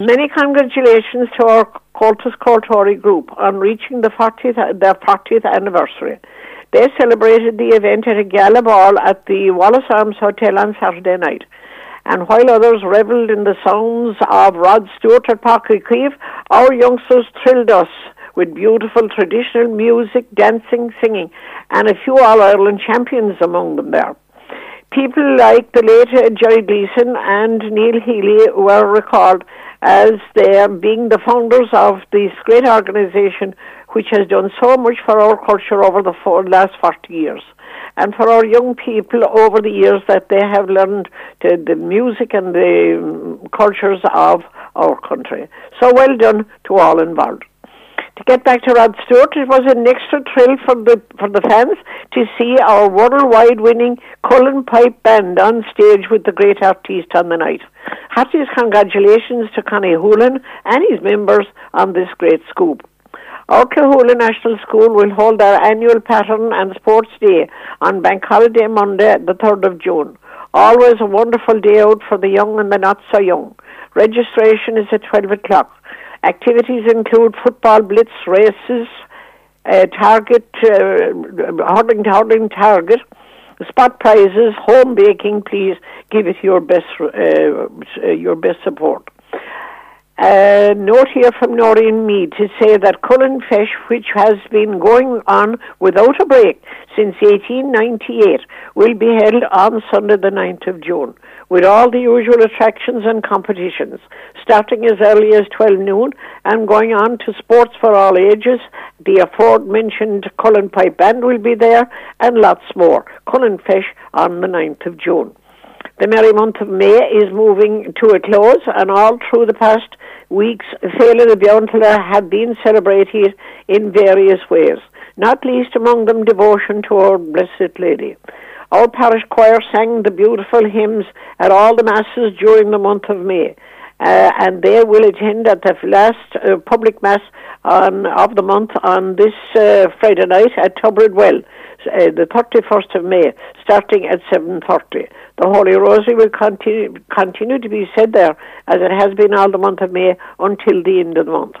Many congratulations to our Comhaltas Ceoltóirí group on reaching the 40th, their 40th anniversary. They celebrated the event at a gala ball at the Wallis Arms Hotel on Saturday night. And while others revelled in the sounds of Rod Stewart at Páirc Uí our youngsters thrilled us with beautiful traditional music, dancing, singing, and a few All Ireland champions among them there. People like the late Jerry Gleeson and Neil Healy were recalled as being the founders of this great organization which has done so much for our culture over the four, last 40 years. And for our young people over the years that they have learned to, the music and the um, cultures of our country. So well done to all involved to get back to Rod Stewart, it was an extra thrill for the for the fans to see our worldwide winning Cullen Pipe Band on stage with the great artiste on the night. Heartiest congratulations to Connie Hoolan and his members on this great scoop. Our Cloghoola National School will hold their annual Pattern and Sports Day on Bank Holiday Monday, the 3rd of June. Always a wonderful day out for the young and the not so young. Registration is at 12 o'clock. Activities include football blitz races, uh, target, uh, hurling, hurling target, spot prizes, home baking. Please give it your best, uh, your best support. A uh, note here from Noreen Mead to say that Cullen Feis, which has been going on without a break since 1898, will be held on Sunday the 9th of June with all the usual attractions and competitions, starting as early as 12 noon and going on to sports for all ages. The aforementioned Cullen Pipe Band will be there and lots more. Cullen Feis on the 9th of June. The merry month of May is moving to a close, and all through the past weeks, Féile the Beantala have been celebrated in various ways, not least among them devotion to our Blessed Lady. Our parish choir sang the beautiful hymns at all the masses during the month of May. Uh, and they will attend at the last uh, public mass on, of the month on this uh, Friday night at Tubberidwell, uh, the 31st of May, starting at 7.30. The Holy Rosary will continue, continue to be said there, as it has been all the month of May, until the end of the month.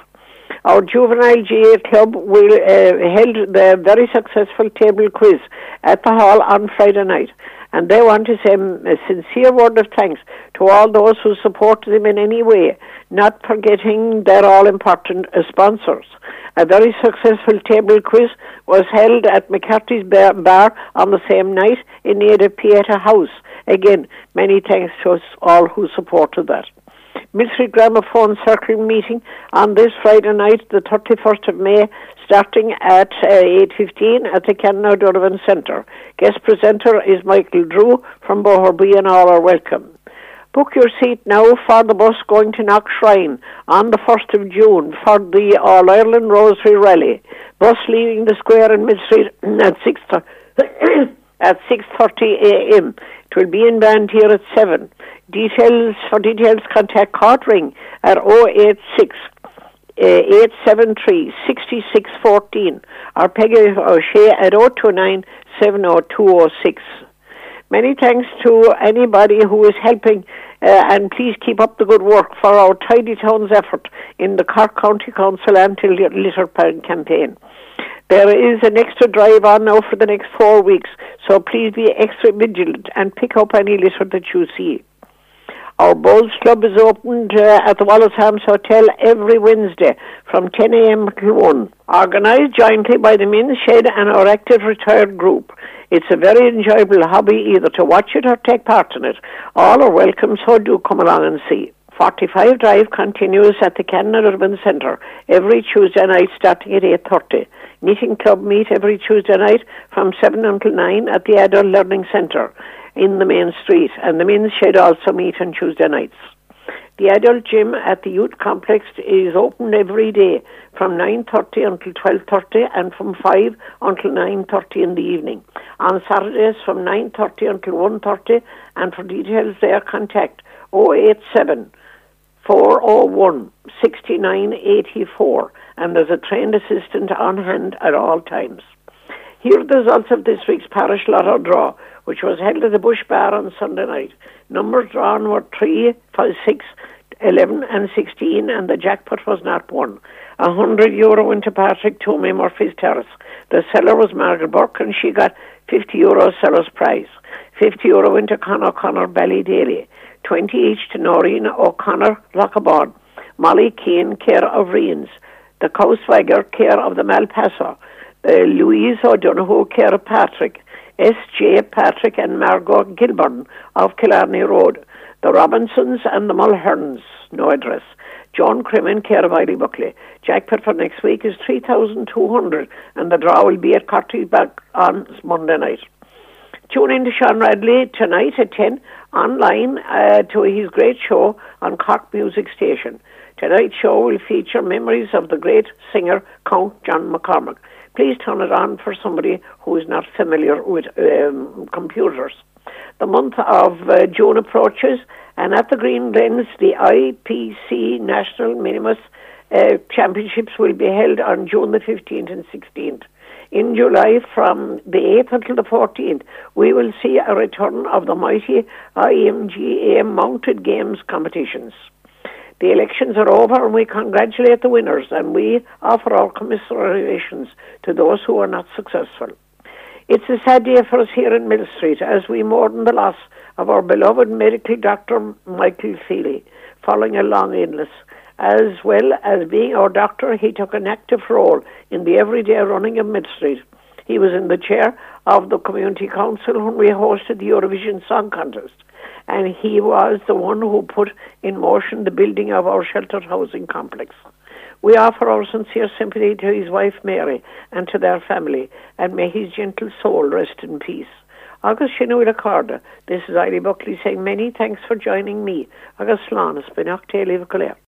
Our juvenile GA club will uh, held the very successful table quiz at the hall on Friday night. And they want to say a sincere word of thanks to all those who supported them in any way, not forgetting their all important sponsors. A very successful table quiz was held at McCarthy's Bar on the same night in native Pieta House. Again, many thanks to all who supported that. Millstreet Gramophone Circle meeting on this Friday night, the 31st of May, starting at uh, 8.15 at the Canon O'Donovan Centre. Guest presenter is Michael Drew from Boherbue and all are welcome. Book your seat now for the bus going to Knock Shrine on the 1st of June for the All Ireland Rosary Rally. Bus leaving the square in Millstreet at 6 at 6.30 a.m. It will be in band here at 7. Details for details contact Ring at 086 873 uh, 6614 or Peggy O'Shea at 029 70206. Many thanks to anybody who is helping uh, and please keep up the good work for our Tidy Towns effort in the Cork County Council anti-litter campaign. There is an extra drive on now for the next four weeks, so please be extra vigilant and pick up any litter that you see. Our Bowls Club is opened uh, at the Wallis Arms Hotel every Wednesday from 10 a.m. to 1. Organised jointly by the Men's Shed and our active retired group. It's a very enjoyable hobby either to watch it or take part in it. All are welcome, so do come along and see. 45 Drive continues at the Canon O'Donovan Centre every Tuesday night starting at 8.30. Knitting Club meet every Tuesday night from 7 until 9 at the Adult Learning Centre in the main street and the men's shed also meet on Tuesday nights. The adult gym at the youth complex is open every day from 9.30 until 12.30 and from 5 until 9.30 in the evening. On Saturdays from 9.30 until 1.30 and for details there contact 087 401 6984 and there's a trained assistant on hand at all times. Here are the results of this week's parish lotto draw, which was held at the Bush Bar on Sunday night. Numbers drawn were 3, 5, 6, 11 and 16 and the jackpot was not won. A hundred euro into Patrick Toomey Murphy's Terrace. The seller was Margaret Burke and she got 50 euro seller's prize. 50 euro into Conor Connor Daly. 20 each to Noreen O'Connor Lockabod. Molly Keane, care of Reens. The Coastwagger, care of the Malpaso. Uh, Louise O'Donoghue, care Patrick. S.J. Patrick and Margot Gilburn of Killarney Road. The Robinsons and the Mulherns, no address. John Crimmon, care of Eiley Buckley. Jackpot for next week is 3,200 and the draw will be at back on Monday night. Tune in to Sean Radley tonight at 10 online uh, to his great show on Cork Music Station. Tonight's show will feature memories of the great singer Count John McCormack. Please turn it on for somebody who is not familiar with um, computers. The month of uh, June approaches, and at the Green Glens, the IPC National Minimus uh, Championships will be held on June the 15th and 16th. In July, from the 8th until the 14th, we will see a return of the mighty IMGA mounted games competitions. The elections are over and we congratulate the winners and we offer our commiserations to those who are not successful. It's a sad day for us here in Mill Street as we mourn the loss of our beloved medical doctor Michael Feely following a long illness. As well as being our doctor, he took an active role in the everyday running of Mill Street. He was in the chair of the Community Council when we hosted the Eurovision Song Contest and he was the one who put in motion the building of our sheltered housing complex. We offer our sincere sympathy to his wife Mary and to their family, and may his gentle soul rest in peace. Agus sinú a This is Eiley Buckley saying many thanks for joining me. Agus slán is bin